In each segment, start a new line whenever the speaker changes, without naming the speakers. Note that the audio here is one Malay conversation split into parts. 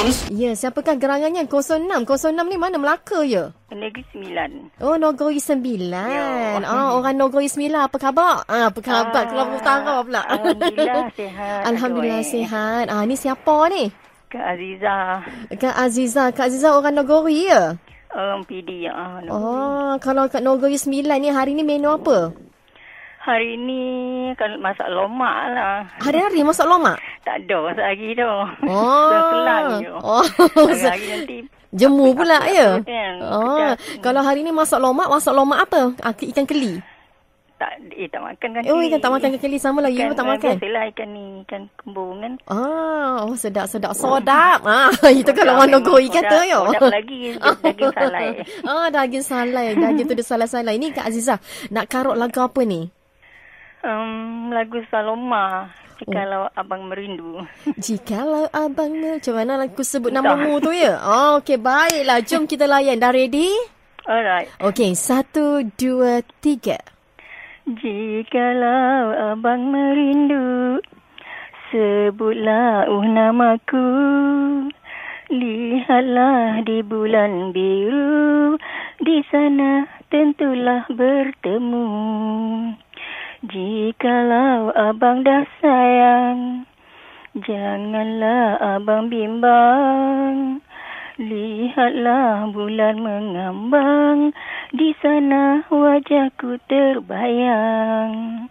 phones.
Ya, siapakah gerangannya 06? 06 ni mana Melaka ya?
Negeri Sembilan.
Oh, Nogoi Sembilan. Oh, orang Nogoi Sembilan. Apa khabar? Ah, apa khabar? Keluar utara pula.
Alhamdulillah sihat.
Alhamdulillah
Aduh,
sihat. Ah, ni siapa ni?
Kak Aziza.
Kak Aziza. Kak Aziza orang Nogori ya?
Um, PD. Uh,
Oh, kalau kat Nogori Sembilan ni hari ni menu apa?
Hari ni kan masak lomak lah.
Hari-hari masak lomak?
Tak ada sehari tu.
Oh.
Selang je.
Oh.
Hari nanti.
Jemu pula ya?
Kan,
Oh,
pedas.
kalau hari ni masak lomak, masak lomak apa? Ah, ikan keli.
Tak, eh, tak makan kan.
Oh, ikan tak makan ikan keli sama lah. You pun tak
eh,
makan.
Biasalah ikan ni, ikan kembung kan.
Ah, oh sedap sedap. Sodap. Ah, itu kalau orang Nogoi
memang.
kata
Sedap-
yo.
lagi, daging salai.
Ah, daging salai. Daging tu dia salai-salai. Ini Kak Aziza, nak karut lagu apa ni?
Um, lagu Saloma.
Oh.
Jikalau abang merindu.
Jikalau abang macam mana aku sebut namamu tu ya? Oh, okey, baiklah. Jom kita layan. Dah ready?
Alright.
Okey, satu, dua, tiga.
Jikalau abang merindu Sebutlah uh namaku Lihatlah di bulan biru Di sana tentulah bertemu Jikalau abang dah sayang Janganlah abang bimbang. Lihatlah bulan mengambang Di sana wajahku terbayang.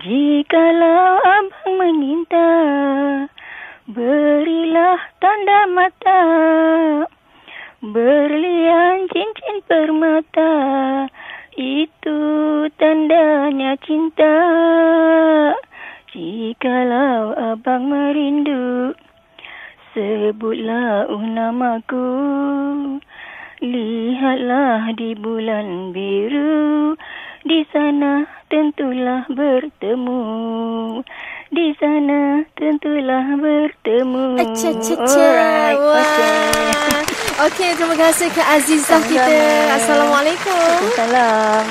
Jikalau abang meminta Berilah tanda mata. Berlian cincin permata Itu tandanya cinta Jikalau abang merindu Sebutlah uh namaku Lihatlah di bulan biru Di sana tentulah bertemu Di sana tentulah bertemu
Acha, cha, cha.
Alright,
Wah.
okay.
Okey, terima kasih Kak Azizah kita. Assalamualaikum.
Salam